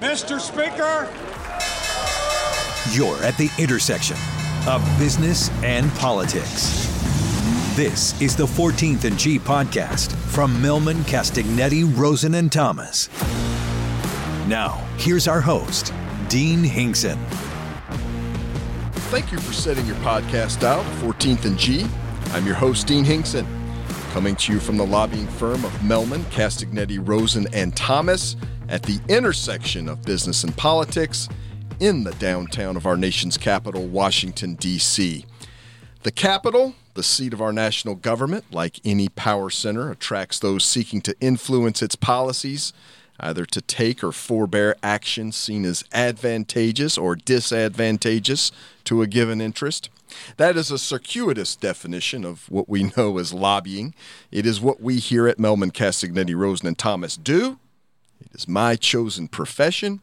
Mr. Speaker. You're at the intersection of business and politics. This is the 14th and G podcast from Mehlman, Castagnetti, Rosen, and Thomas. Now, here's our host, Dean Hinkson. Thank you for setting your podcast out, 14th and G. I'm your host, Dean Hinkson, coming to you from the lobbying firm of Mehlman, Castagnetti, Rosen, and Thomas at the intersection of business and politics in the downtown of our nation's capital, Washington, D.C. The capital, the seat of our national government, like any power center, attracts those seeking to influence its policies, either to take or forbear action seen as advantageous or disadvantageous to a given interest. That is a circuitous definition of what we know as lobbying. It is what we here at Mehlman, Castagnetti, Rosen, and Thomas do it is my chosen profession.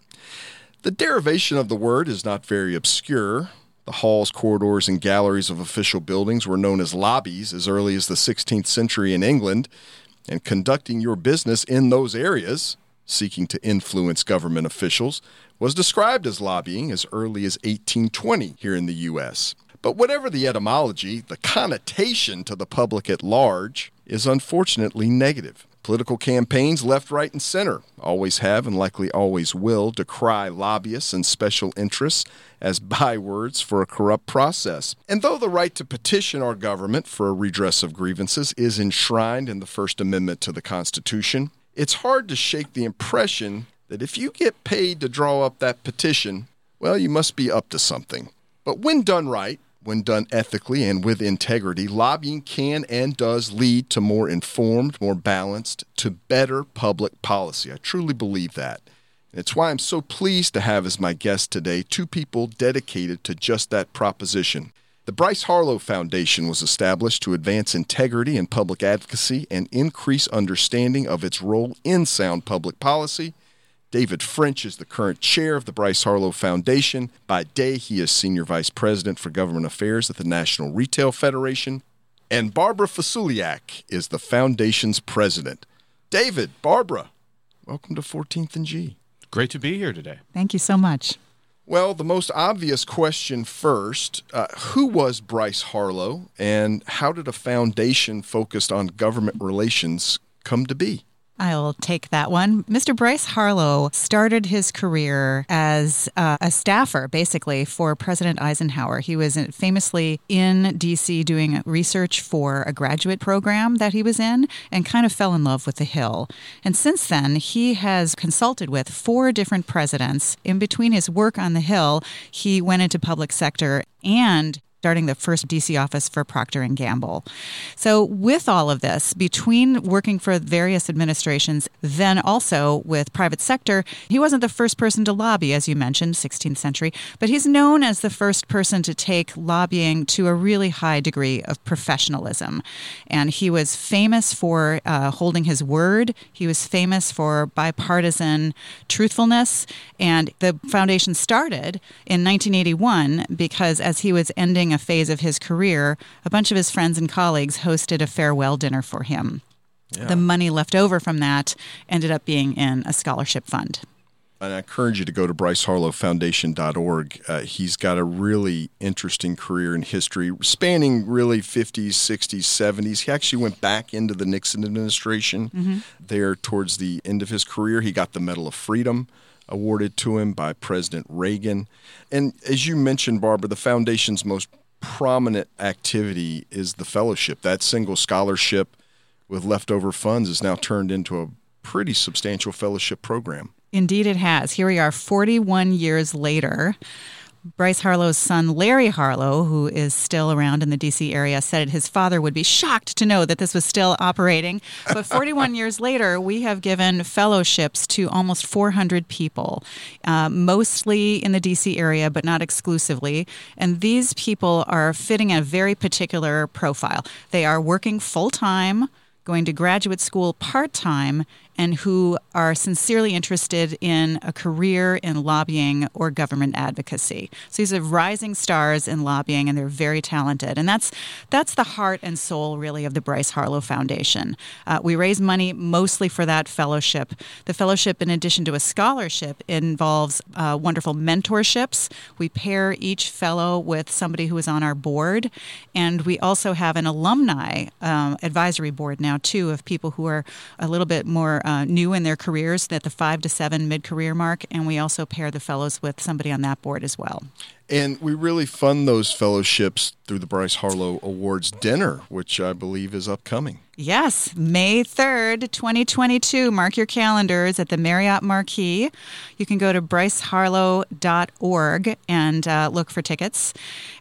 The derivation of the word is not very obscure. The halls, corridors, and galleries of official buildings were known as lobbies as early as the 16th century in England, and conducting your business in those areas, seeking to influence government officials, was described as lobbying as early as 1820 here in the U.S. But whatever the etymology, the connotation to the public at large is unfortunately negative. Political campaigns, left, right, and center, always have and likely always will decry lobbyists and special interests as bywords for a corrupt process. And though the right to petition our government for a redress of grievances is enshrined in the First Amendment to the Constitution, it's hard to shake the impression that if you get paid to draw up that petition, well, you must be up to something. But when done right, when done ethically and with integrity, lobbying can and does lead to more informed, more balanced, to better public policy. I truly believe that. And It's why I'm so pleased to have as my guest today two people dedicated to just that proposition. The Bryce Harlow Foundation was established to advance integrity in public advocacy and increase understanding of its role in sound public policy David French is the current chair of the Bryce Harlow Foundation. By day, he is senior vice president for government affairs at the National Retail Federation. And Barbara Fasuliak is the foundation's president. David, Barbara, welcome to 14th and G. Great to be here today. Thank you so much. Well, the most obvious question first uh, who was Bryce Harlow, and how did a foundation focused on government relations come to be? I'll take that one. Mr. Bryce Harlow started his career as uh, a staffer, basically, for President Eisenhower. He was famously in D.C. doing research for a graduate program that he was in and kind of fell in love with the Hill. And since then, he has consulted with four different presidents. In between his work on the Hill, he went into public sector and starting the first DC office for Procter and Gamble. So with all of this, between working for various administrations, then also with private sector, he wasn't the first person to lobby, as you mentioned, 16th century, but he's known as the first person to take lobbying to a really high degree of professionalism. And he was famous for uh, holding his word. He was famous for bipartisan truthfulness. And the foundation started in 1981 because as he was ending a phase of his career, a bunch of his friends and colleagues hosted a farewell dinner for him. Yeah. The money left over from that ended up being in a scholarship fund. And I encourage you to go to bryceharlowfoundation.org. Uh, he's got a really interesting career in history, spanning really 50s, 60s, 70s. He actually went back into the Nixon administration mm-hmm. there towards the end of his career. He got the Medal of Freedom awarded to him by President Reagan. And as you mentioned, Barbara, the foundation's most prominent activity is the fellowship. That single scholarship with leftover funds is now turned into a pretty substantial fellowship program. Indeed, it has. Here we are 41 years later. Bryce Harlow's son, Larry Harlow, who is still around in the DC area, said his father would be shocked to know that this was still operating. But 41 years later, we have given fellowships to almost 400 people, uh, mostly in the DC area, but not exclusively. And these people are fitting a very particular profile. They are working full time going to graduate school part time and who are sincerely interested in a career in lobbying or government advocacy. So these are rising stars in lobbying, and they're very talented. And that's that's the heart and soul, really, of the Bryce Harlow Foundation. Uh, we raise money mostly for that fellowship. The fellowship, in addition to a scholarship, involves uh, wonderful mentorships. We pair each fellow with somebody who is on our board, and we also have an alumni um, advisory board now too of people who are a little bit more uh, new in their careers at the five to seven mid career mark, and we also pair the fellows with somebody on that board as well. And we really fund those fellowships through the Bryce Harlow Awards dinner, which I believe is upcoming. Yes, May 3rd, 2022. Mark your calendars at the Marriott Marquis. You can go to bryceharlow.org and uh, look for tickets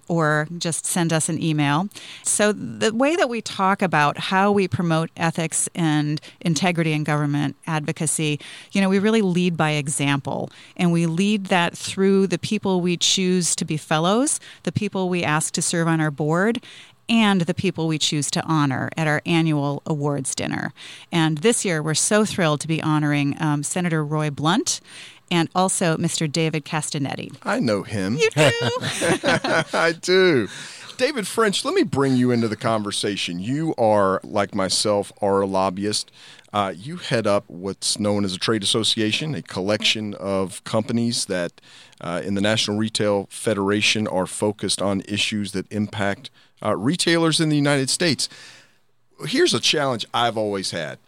or just send us an email. So, the way that we talk about how we promote ethics and integrity in government advocacy, you know, we really lead by example. And we lead that through the people we choose to be fellows, the people we ask to serve on our board, and the people we choose to honor at our annual awards dinner. And this year, we're so thrilled to be honoring um, Senator Roy Blunt and also Mr. David Castagnetti. I know him. You do? I do. David French, let me bring you into the conversation. You are, like myself, are a lobbyist. Uh, you head up what's known as a trade association, a collection of companies that uh, in the National Retail Federation are focused on issues that impact uh, retailers in the United States. Here's a challenge I've always had.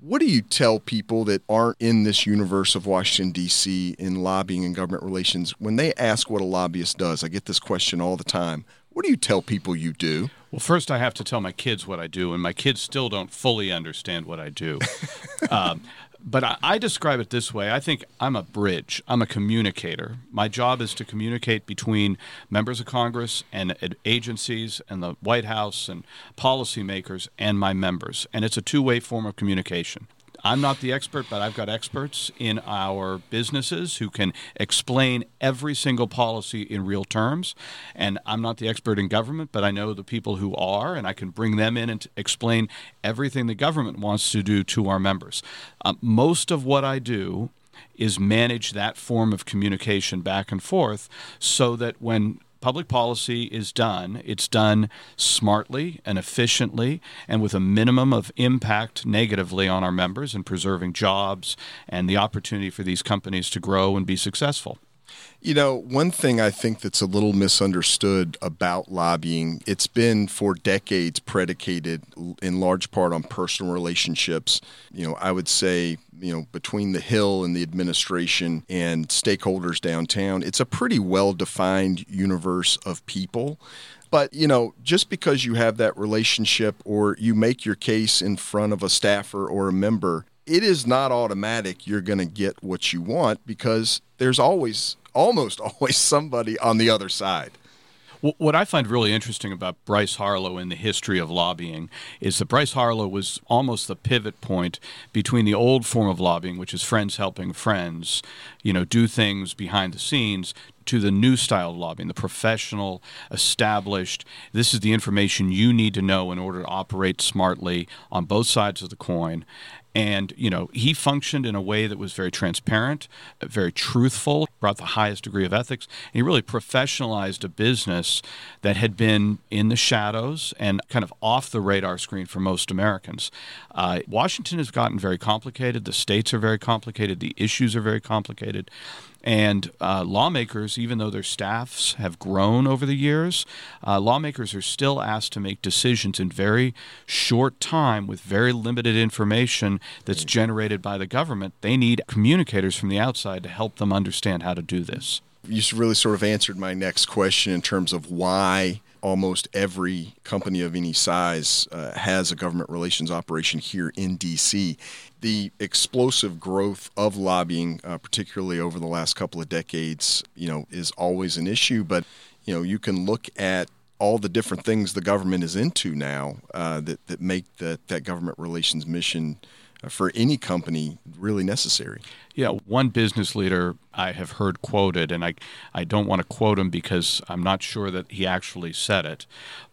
What do you tell people that aren't in this universe of Washington, D.C., in lobbying and government relations when they ask what a lobbyist does? I get this question all the time. What do you tell people you do? Well, first, I have to tell my kids what I do, and my kids still don't fully understand what I do. um, but I, I, describe it this way I think I'm a bridge, I'm a communicator. My job is to communicate between members of Congress and agencies and the White House and policymakers and my members. And it's a two way form of communication. I'm not the expert, but I've got experts in our businesses who can explain every single policy in real terms. And I'm not the expert in government, but I know the people who are, and I can bring them in and explain everything the government wants to do to our members. Uh, most of what I do is manage that form of communication back and forth so that when public policy is done, it's done smartly and efficiently and with a minimum of impact negatively on our members and preserving jobs and the opportunity for these companies to grow and be successful. You know, one thing I think that's a little misunderstood about lobbying, it's been for decades predicated in large part on personal relationships. You know, I would say, you know, between the Hill and the administration and stakeholders downtown, it's a pretty well defined universe of people. But, you know, just because you have that relationship or you make your case in front of a staffer or a member, it is not automatic you're going to get what you want because there's always almost always somebody on the other side. What I find really interesting about Bryce Harlow in the history of lobbying is that Bryce Harlow was almost the pivot point between the old form of lobbying, which is friends helping friends, you know, do things behind the scenes, to the new style of lobbying, the professional, established. This is the information you need to know in order to operate smartly on both sides of the coin and, you know, he functioned in a way that was very transparent, very truthful, brought the highest degree of ethics. And he really professionalized a business that had been in the shadows and kind of off the radar screen for most Americans. Uh, Washington has gotten very complicated. The states are very complicated. The issues are very complicated. And uh, lawmakers, even though their staffs have grown over the years, uh, lawmakers are still asked to make decisions in very short time with very limited information that's generated by the government. They need communicators from the outside to help them understand how to do this. You really sort of answered my next question in terms of why almost every company of any size uh, has a government relations operation here in D.C the explosive growth of lobbying, uh, particularly over the last couple of decades, you know, is always an issue. But you know, you can look at all the different things the government is into now uh, that that make that that government relations mission for any company really necessary. Yeah, one business leader I have heard quoted, and I I don't want to quote him because I'm not sure that he actually said it,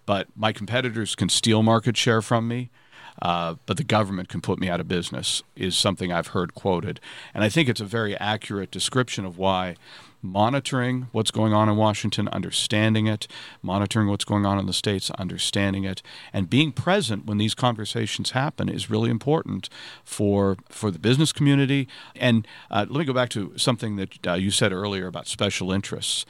but my competitors can steal market share from me uh, but the government can put me out of business, is something I've heard quoted. And I think it's a very accurate description of why monitoring what's going on in Washington, understanding it, monitoring what's going on in the states, understanding it, and being present when these conversations happen is really important for for the business community. And uh, let me go back to something that uh, you said earlier about special interests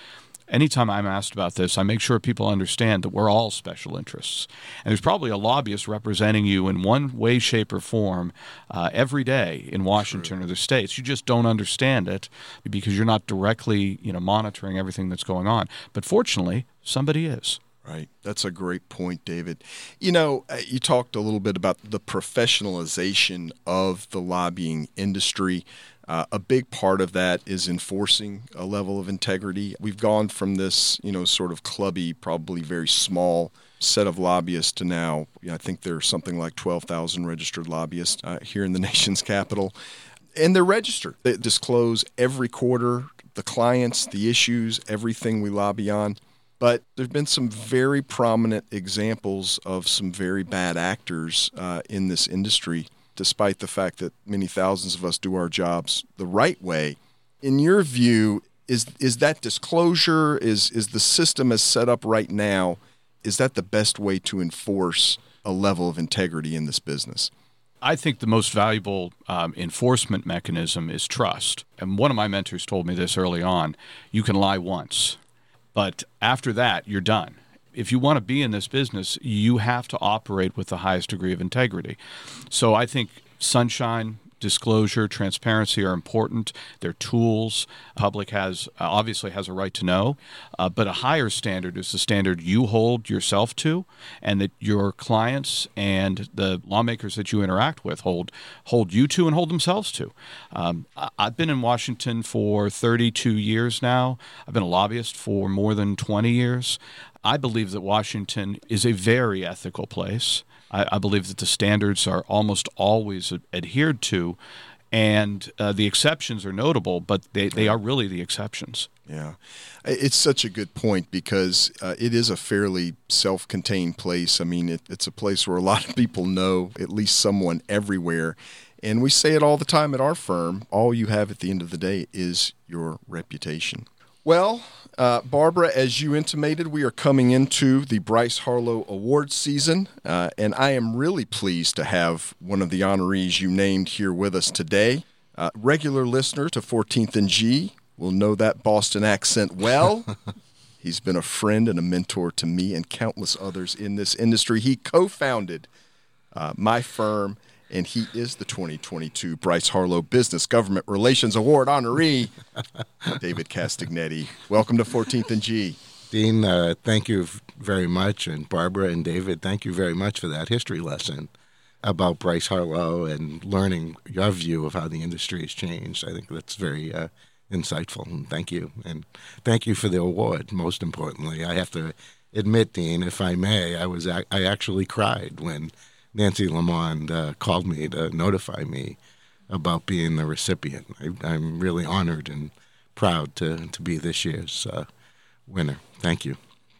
anytime I'm asked about this, I make sure people understand that we're all special interests. And there's probably a lobbyist representing you in one way, shape, or form uh, every day in Washington True. or the states. You just don't understand it because you're not directly, you know, monitoring everything that's going on. But fortunately, somebody is. Right. That's a great point, David. You know, uh, you talked a little bit about the professionalization of the lobbying industry. Uh, a big part of that is enforcing a level of integrity. We've gone from this, you know, sort of clubby, probably very small set of lobbyists to now, you know, I think there's something like 12,000 registered lobbyists uh, here in the nation's capital. And they're registered. They disclose every quarter the clients, the issues, everything we lobby on. But there have been some very prominent examples of some very bad actors uh, in this industry despite the fact that many thousands of us do our jobs the right way. In your view, is is that disclosure is is the system as set up right now is that the best way to enforce a level of integrity in this business? I think the most valuable um, enforcement mechanism is trust. And one of my mentors told me this early on you can lie once, but after that, you're done if you want to be in this business, you have to operate with the highest degree of integrity. So I think sunshine, disclosure, transparency are important. They're tools. Public has uh, obviously has a right to know, uh, but a higher standard is the standard you hold yourself to, and that your clients and the lawmakers that you interact with hold hold you to and hold themselves to. Um, I've been in Washington for 32 years now. I've been a lobbyist for more than 20 years. I believe that Washington is a very ethical place. I, I believe that the standards are almost always adhered to, and uh, the exceptions are notable, but they, they are really the exceptions. Yeah. It's such a good point because uh, it is a fairly self contained place. I mean, it, it's a place where a lot of people know at least someone everywhere. And we say it all the time at our firm all you have at the end of the day is your reputation. Well, uh, Barbara, as you intimated, we are coming into the Bryce Harlow Awards season, uh, and I am really pleased to have one of the honorees you named here with us today. Uh, regular listener to 14th and G will know that Boston accent well. He's been a friend and a mentor to me and countless others in this industry. He co founded uh, my firm and he is the 2022 Bryce Harlow Business Government Relations Award honoree, David Castagnetti. Welcome to 14th and G. Dean, uh, thank you very much, and Barbara and David, thank you very much for that history lesson about Bryce Harlow and learning your view of how the industry has changed. I think that's very uh, insightful, and thank you. And thank you for the award, most importantly. I have to admit, Dean, if I may, I was I actually cried when – Nancy Lamond uh, called me to notify me about being the recipient. I, am really honored and proud to, to be this year's uh, winner. Thank you.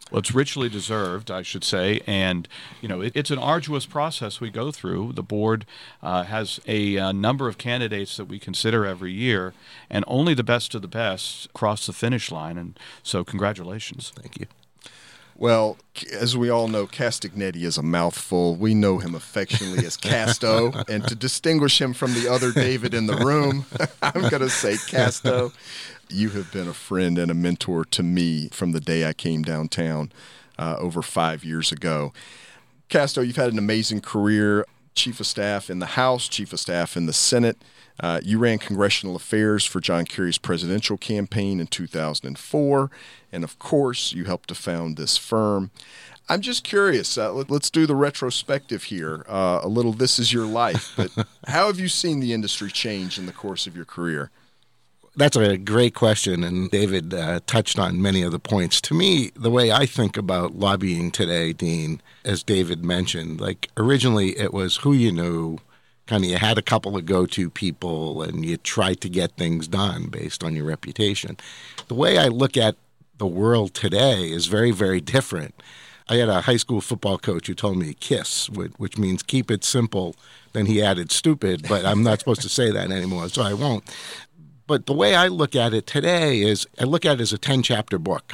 Well, it's richly deserved, I should say, and you know it, it's an arduous process we go through. The board uh, has a, a, uh, number of candidates that we consider every year, and only the best of the best cross the finish line. And so, congratulations! Thank you. Well, as we all know, Castagnetti is a mouthful. We know him affectionately as Casto. and to distinguish him from the other David in the room, I'm going to say Casto. You have been a friend and a mentor to me from the day I came downtown uh, over five years ago. Casto, you've had an amazing career chief of staff in the House, chief of staff in the Senate. Uh, you ran congressional affairs for John Kerry's presidential campaign in 2004. And of course, you helped to found this firm. I'm just curious. Uh, let, us do the retrospective here. Uh, a little, this is your life. But how have you seen the industry change in the course of your career? That's a great question, and David uh, touched on many of the points. To me, the way I think about lobbying today, Dean, as David mentioned, like originally it was who you knew, kind of you had a couple of go-to people, and you tried to get things done based on your reputation. The way I look at the world today is very, very different. I had a high school football coach who told me KISS, which means keep it simple. Then he added stupid, but I'm not supposed to say that anymore, so I won't. But the way I look at it today is I look at it as a 10 chapter book.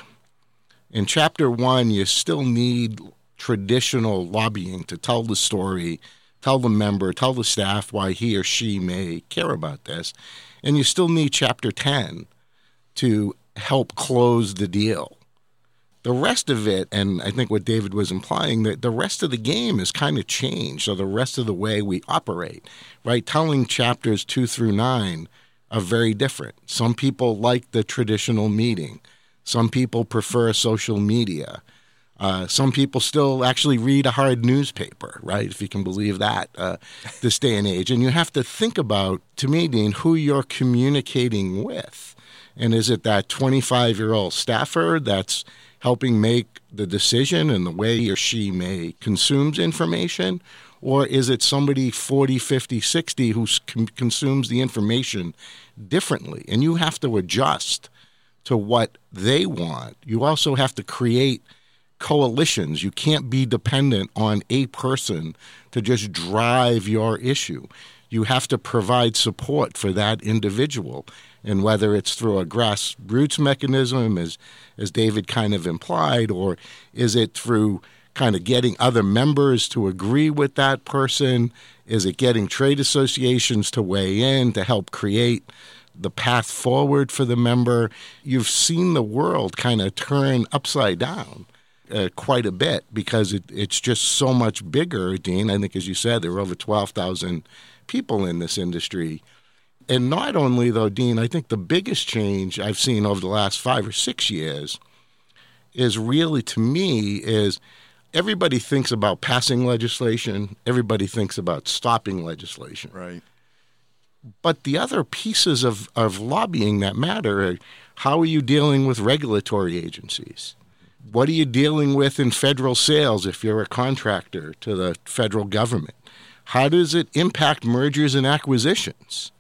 In chapter one, you still need traditional lobbying to tell the story, tell the member, tell the staff why he or she may care about this. And you still need chapter 10 to help close the deal. The rest of it, and I think what David was implying, that the rest of the game is kind of changed. So the rest of the way we operate, right? Telling chapters two through nine are very different. Some people like the traditional meeting. Some people prefer social media. Uh, some people still actually read a hard newspaper, right? If you can believe that, uh, this day and age. And you have to think about, to me, Dean, who you're communicating with. And is it that 25 year old staffer that's helping make the decision and the way he or she may consumes information? Or is it somebody 40, 50, 60 who consumes the information differently? And you have to adjust to what they want. You also have to create coalitions. You can't be dependent on a person to just drive your issue. You have to provide support for that individual and whether it's through a grassroots mechanism, as as David kind of implied, or is it through kind of getting other members to agree with that person? Is it getting trade associations to weigh in to help create the path forward for the member? You've seen the world kind of turn upside down. Uh, quite a bit because it, it's just so much bigger, Dean. I think, as you said, there are over 12,000 people in this industry and not only though, Dean, I think the biggest change I've seen over the last five or six years is really to me is everybody thinks about passing legislation, everybody thinks about stopping legislation. Right. But the other pieces of, of lobbying that matter are how are you dealing with regulatory agencies? What are you dealing with in federal sales if you're a contractor to the federal government? How does it impact mergers and acquisitions?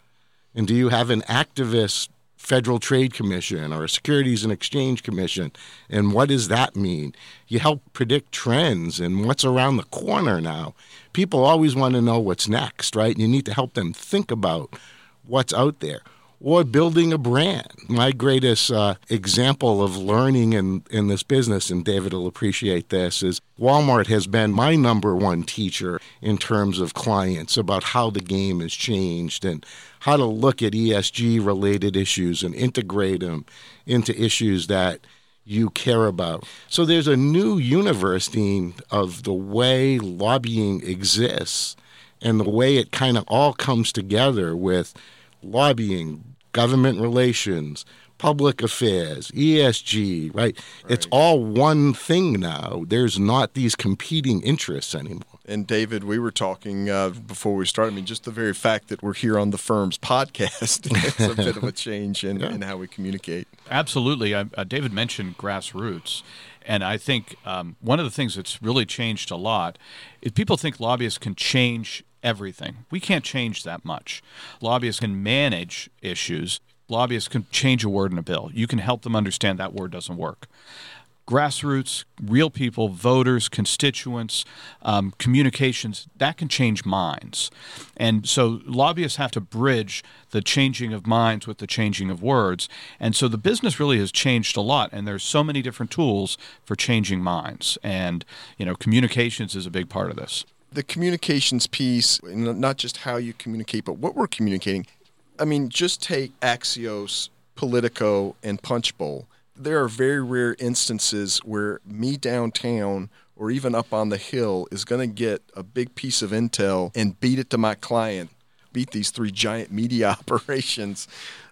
And do you have an activist Federal Trade Commission or a Securities and Exchange Commission? And what does that mean? You help predict trends and what's around the corner now. People always want to know what's next, right? You need to help them think about what's out there or building a brand. My greatest uh, example of learning in, in this business, and David will appreciate this, is Walmart has been my number one teacher in terms of clients about how the game has changed and how to look at ESG related issues and integrate them into issues that you care about. So there's a new universe, Dean, of the way lobbying exists and the way it kind of all comes together with lobbying, government relations, public affairs, ESG, right? right? It's all one thing now. There's not these competing interests anymore. And David, we were talking uh, before we started. I mean, just the very fact that we're here on the firm's podcast is a bit of a change in, yeah. in how we communicate. Absolutely. uh, David mentioned grassroots. And I think um, one of the things that's really changed a lot is people think lobbyists can change everything. We can't change that much. Lobbyists can manage issues. Lobbyists can change a word in a bill. You can help them understand that word doesn't work. Grassroots, real people, voters, constituents, um, communications, that can change minds. And so lobbyists have to bridge the changing of minds with the changing of words. And so the business really has changed a lot. And there's so many different tools for changing minds. And, you know, communications is a big part of this the communications piece, not just how you communicate, but what we're communicating. I mean, just take Axios, Politico, and Punchbowl. There are very rare instances where me downtown or even up on the hill is going to get a big piece of intel and beat it to my client, beat these three giant media operations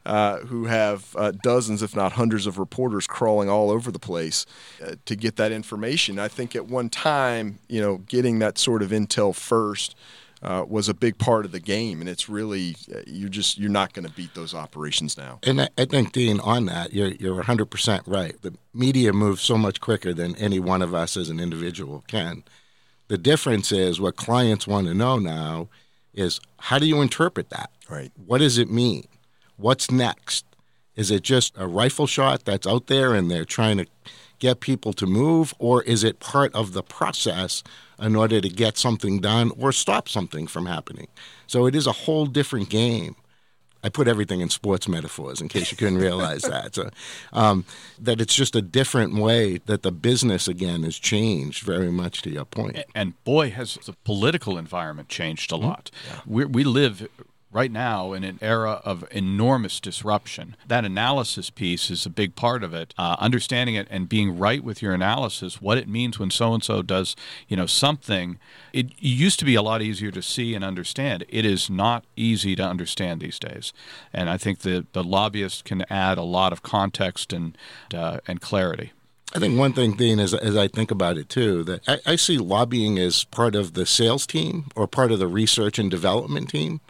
uh, who have uh, dozens, if not hundreds, of reporters crawling all over the place uh, to get that information. I think at one time, you know, getting that sort of intel first. Uh, was a big part of the game, and it's really uh, you're just you're not going to beat those operations now. And I, I think Dean, on that, you're you're 100 percent right. The media moves so much quicker than any one of us as an individual can. The difference is what clients want to know now is how do you interpret that? Right. What does it mean? What's next? Is it just a rifle shot that's out there and they're trying to get people to move, or is it part of the process in order to get something done or stop something from happening? So it is a whole different game. I put everything in sports metaphors in case you couldn't realize that. So, um, that it's just a different way that the business again has changed very much to your point. And boy, has the political environment changed a lot. Mm-hmm. Yeah. We live right now in an era of enormous disruption. That analysis piece is a big part of it. Uh, understanding it and being right with your analysis, what it means when so and so does, you know, something. It used to be a lot easier to see and understand. It is not easy to understand these days, and I think the the lobbyist can add a lot of context and uh, and clarity. I think one thing, Dean, as, as I think about it too, that I, I see lobbying as part of the sales team or part of the research and development team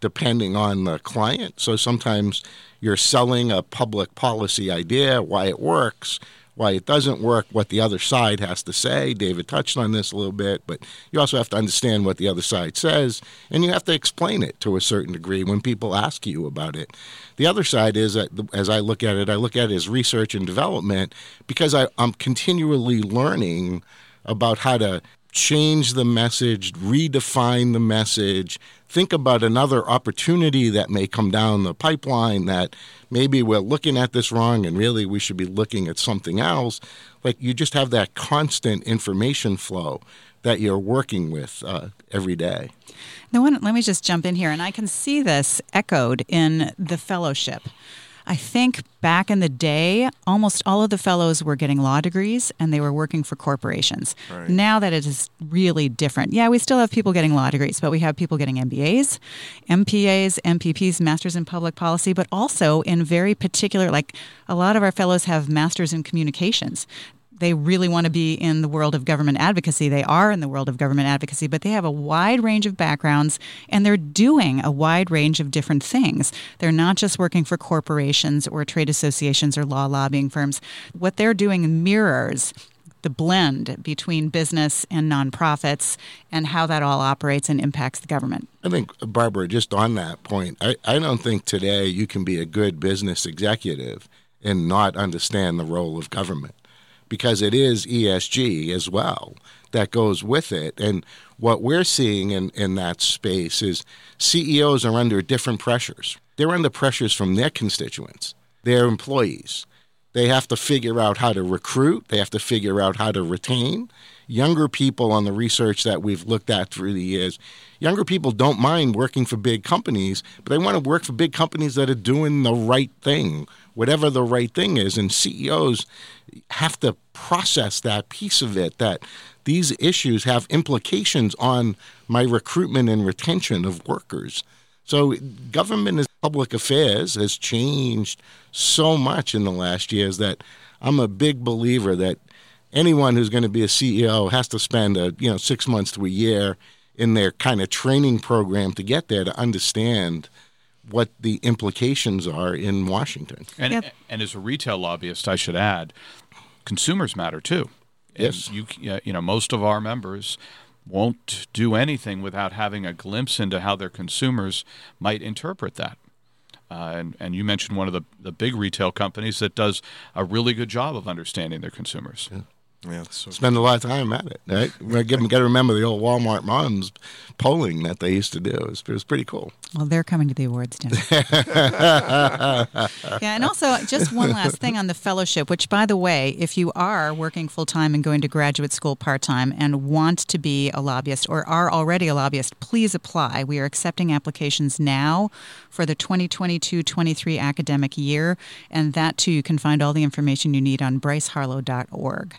depending on the client. So sometimes you're selling a public policy idea, why it works, why it doesn't work, what the other side has to say. David touched on this a little bit, but you also have to understand what the other side says, and you have to explain it to a certain degree when people ask you about it. The other side is that, as I look at it, I look at it as research and development because I, I'm continually learning about how to change the message, redefine the message, think about another opportunity that may come down the pipeline that maybe we're looking at this wrong and really we should be looking at something else. Like you just have that constant information flow that you're working with uh, every day. Now, let me just jump in here, and I can see this echoed in the fellowship. I think back in the day, almost all of the fellows were getting law degrees and they were working for corporations. Right. Now that it is really different. Yeah, we still have people getting law degrees, but we have people getting MBAs, MPAs, MPPs, Masters in Public Policy, but also in very particular, like a lot of our fellows have Masters in Communications they really want to be in the world of government advocacy. They are in the world of government advocacy, but they have a wide range of backgrounds and they're doing a wide range of different things. They're not just working for corporations or trade associations or law lobbying firms. What they're doing mirrors the blend between business and nonprofits and how that all operates and impacts the government. I think, Barbara, just on that point, I, I don't think today you can be a good business executive and not understand the role of government because it is ESG as well that goes with it. And what we're seeing in, in that space is CEOs are under different pressures. They're under pressures from their constituents, their employees. They have to figure out how to recruit, they have to figure out how to retain. Younger people on the research that we've looked at through the years, younger people don't mind working for big companies, but they want to work for big companies that are doing the right thing, whatever the right thing is. And CEOs have to process that piece of it that these issues have implications on my recruitment and retention of workers. So, government and public affairs has changed so much in the last years that I'm a big believer that anyone who's going to be a CEO has to spend a you know six months to a year in their kind of training program to get there to understand what the implications are in Washington. And, yep. and as a retail lobbyist, I should add, consumers matter too. Yes. you, you know, most of our members won't do anything without having a glimpse into how their consumers might interpret that. Uh, and, and you mentioned one of the, the big retail companies that does a really good job of understanding their consumers. Yeah. Yeah, so spend a lot of time at it. Right? We got to remember the old Walmart moms polling that they used to do. It was, it was pretty cool. Well, they're coming to the awards dinner. yeah, and also just one last thing on the fellowship. Which, by the way, if you are working full time and going to graduate school part time and want to be a lobbyist or are already a lobbyist, please apply. We are accepting applications now for the 2022-23 academic year, and that too you can find all the information you need on bryceharlow.org.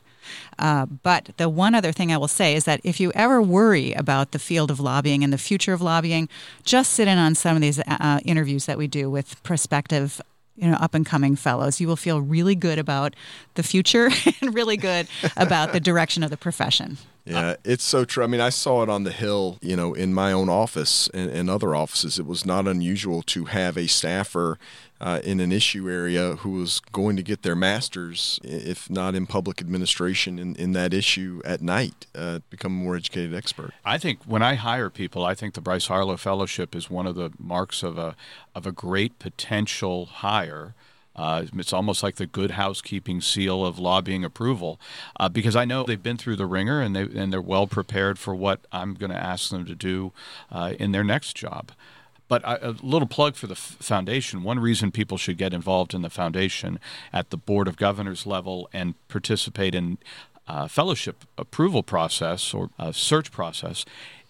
Uh, but the one other thing I will say is that if you ever worry about the field of lobbying and the future of lobbying, just sit in on some of these uh, interviews that we do with prospective you know up and coming fellows you will feel really good about the future and really good about the direction of the profession yeah, it's so true. I mean, I saw it on the Hill, you know, in my own office and, and other offices. It was not unusual to have a staffer uh, in an issue area who was going to get their master's, if not in public administration, in, in that issue at night, uh, become a more educated expert. I think when I hire people, I think the Bryce Harlow Fellowship is one of the marks of a of a great potential hire. Uh, it's almost like the good housekeeping seal of lobbying approval, uh, because I know they've been through the ringer and they and they're well prepared for what I'm going to ask them to do uh, in their next job. But a little plug for the foundation. One reason people should get involved in the foundation at the board of governors level and participate in uh, fellowship approval process or uh, search process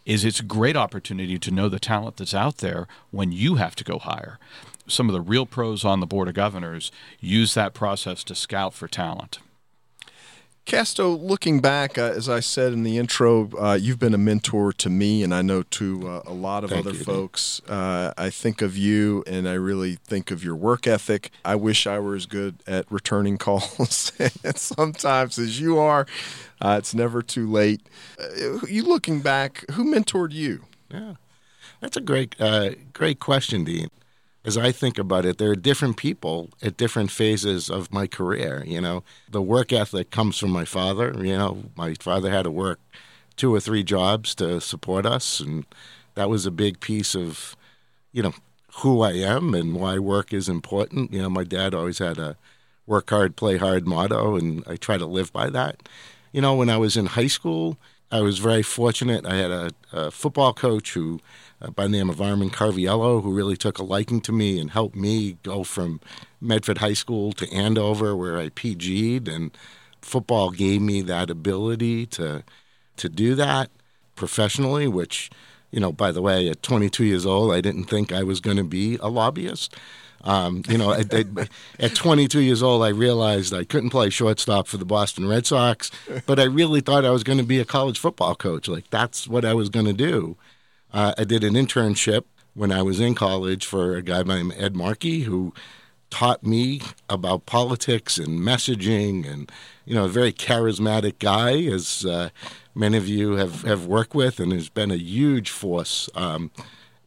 is it's a great opportunity to know the talent that's out there when you have to go hire. Some of the real pros on the board of governors use that process to scout for talent. Casto, looking back, uh, as I said in the intro, uh, you've been a mentor to me, and I know to uh, a lot of Thank other you, folks. Uh, I think of you, and I really think of your work ethic. I wish I were as good at returning calls sometimes as you are. Uh, it's never too late. Uh, you looking back, who mentored you? Yeah, that's a great, great question, Dean as I think about it, there are different people at different phases of my career. You know, the work ethic comes from my father. You know, my father had to work two or three jobs to support us, and that was a big piece of, you know, who I am and why work is important. You know, my dad always had a work hard, play hard motto, and I try to live by that. You know, when I was in high school, I was very fortunate. I had a, a football coach who uh, by the name of Armin Carviello, who really took a liking to me and helped me go from Medford High School to Andover, where I PG'd. And football gave me that ability to to do that professionally, which, you know, by the way, at 22 years old, I didn't think I was going to be a lobbyist. Um, you know, at, at 22 years old, I realized I couldn't play shortstop for the Boston Red Sox, but I really thought I was going to be a college football coach. Like, that's what I was going to do. Uh, I did an internship when I was in college for a guy named Ed Markey who taught me about politics and messaging and you know a very charismatic guy as uh, many of you have, have worked with and has been a huge force um,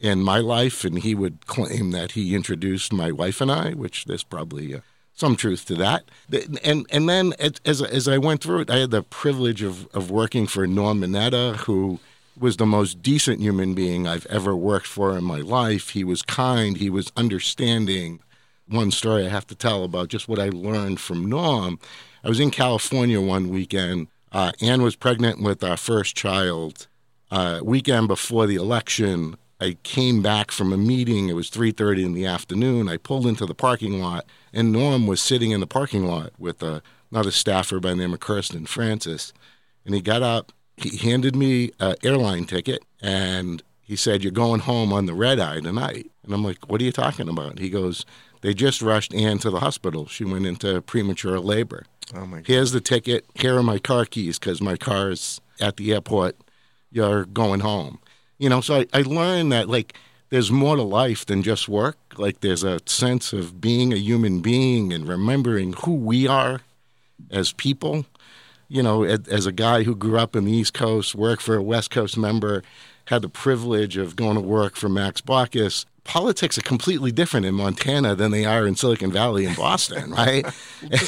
in my life and he would claim that he introduced my wife and I which there's probably uh, some truth to that and and then as, as I went through it I had the privilege of, of working for Norm Mineta who was the most decent human being I've ever worked for in my life. He was kind, he was understanding. One story I have to tell about just what I learned from Norm. I was in California one weekend. Uh, Anne was pregnant with our first child. Uh, weekend before the election, I came back from a meeting. It was 3:30 in the afternoon. I pulled into the parking lot, and Norm was sitting in the parking lot with uh, another staffer by the name of Kirsten Francis. And he got up he handed me an airline ticket and he said, You're going home on the red eye tonight. And I'm like, What are you talking about? He goes, They just rushed Anne to the hospital. She went into premature labor. Oh my God. Here's the ticket. Here are my car keys because my car is at the airport. You're going home. You know, so I, I learned that, like, there's more to life than just work. Like, there's a sense of being a human being and remembering who we are as people you know, as a guy who grew up in the East Coast, worked for a West Coast member, had the privilege of going to work for Max Baucus. Politics are completely different in Montana than they are in Silicon Valley and Boston, right?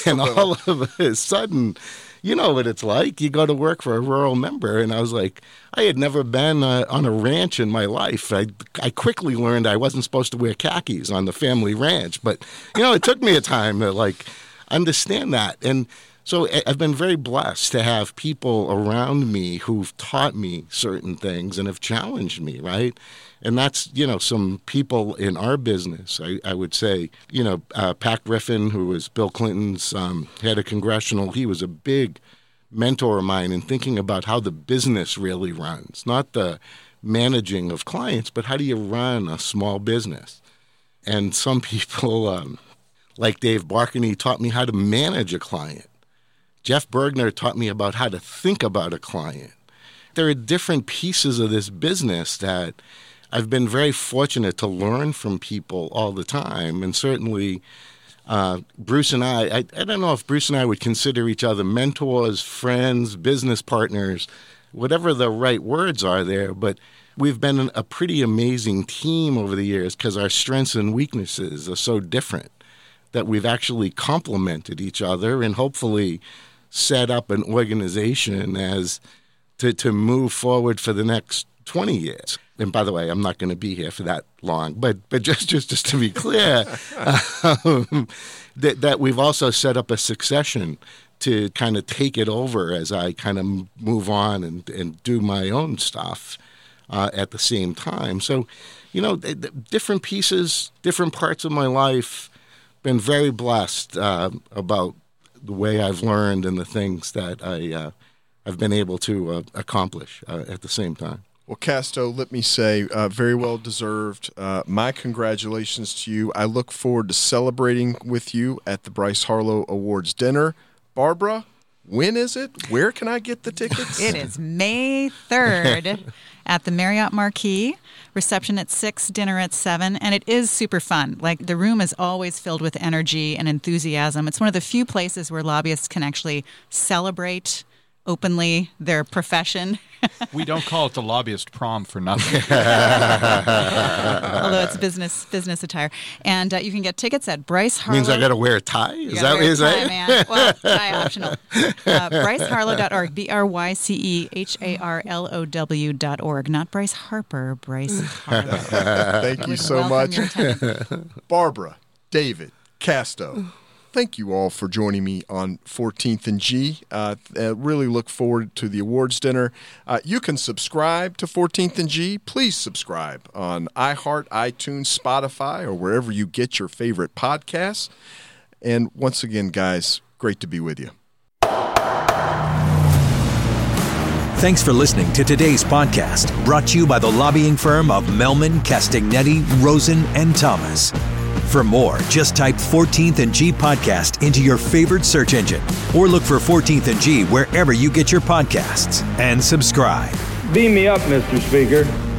and all of a sudden, you know what it's like. You go to work for a rural member, and I was like, I had never been uh, on a ranch in my life. I I quickly learned I wasn't supposed to wear khakis on the family ranch, but you know, it took me a time to like understand that and so I've been very blessed to have people around me who've taught me certain things and have challenged me, right? And that's, you know, some people in our business, I, I would say, you know, uh, Pat Griffin, who was Bill Clinton's um, head of congressional, he was a big mentor of mine in thinking about how the business really runs, not the managing of clients, but how do you run a small business? And some people, um, like Dave Barkany, taught me how to manage a client Jeff Bergner taught me about how to think about a client. There are different pieces of this business that I've been very fortunate to learn from people all the time. And certainly, uh, Bruce and I, I, I don't know if Bruce and I would consider each other mentors, friends, business partners, whatever the right words are there, but we've been a pretty amazing team over the years because our strengths and weaknesses are so different that we've actually complemented each other and hopefully set up an organization as to, to move forward for the next 20 years. And by the way, I'm not going to be here for that long, but but just just, just to be clear, um, that that we've also set up a succession to kind of take it over as I kind of move on and and do my own stuff uh, at the same time. So, you know, different pieces, different parts of my life. Been very blessed uh, about the way I've learned and the things that I uh, I've been able to uh, accomplish uh, at the same time. Well, Casto, let me say, uh, very well deserved. Uh, my congratulations to you. I look forward to celebrating with you at the Bryce Harlow Awards dinner. Barbara, when is it? Where can I get the tickets? It is May 3rd at the Marriott Marquis. Reception at 6, dinner at 7, and it is super fun. Like the room is always filled with energy and enthusiasm. It's one of the few places where lobbyists can actually celebrate openly their profession. we don't call it the lobbyist prom for nothing. Although it's business business attire, and uh, you can get tickets at Bryce Harlow. Means I got to wear a tie. Is that what you're? Man. Well, tie optional. Uh, BryceHarlow.org. B R Y C E H A R L O W dot org. Not Bryce Harper. Bryce Harlow. Thank you so much, Barbara, David, Casto thank you all for joining me on 14th and G. Uh, uh, really look forward to the awards dinner. Uh, you can subscribe to 14th and G. Please subscribe on iHeart, iTunes, Spotify, or wherever you get your favorite podcasts. And once again, guys, great to be with you. Thanks for listening to today's podcast, brought to you by the lobbying firm of Mehlman, Castagnetti, Rosen, and Thomas. For more, just type 14th and G podcast into your favorite search engine or look for 14th and G wherever you get your podcasts and subscribe. Beam me up, Mr. Speaker.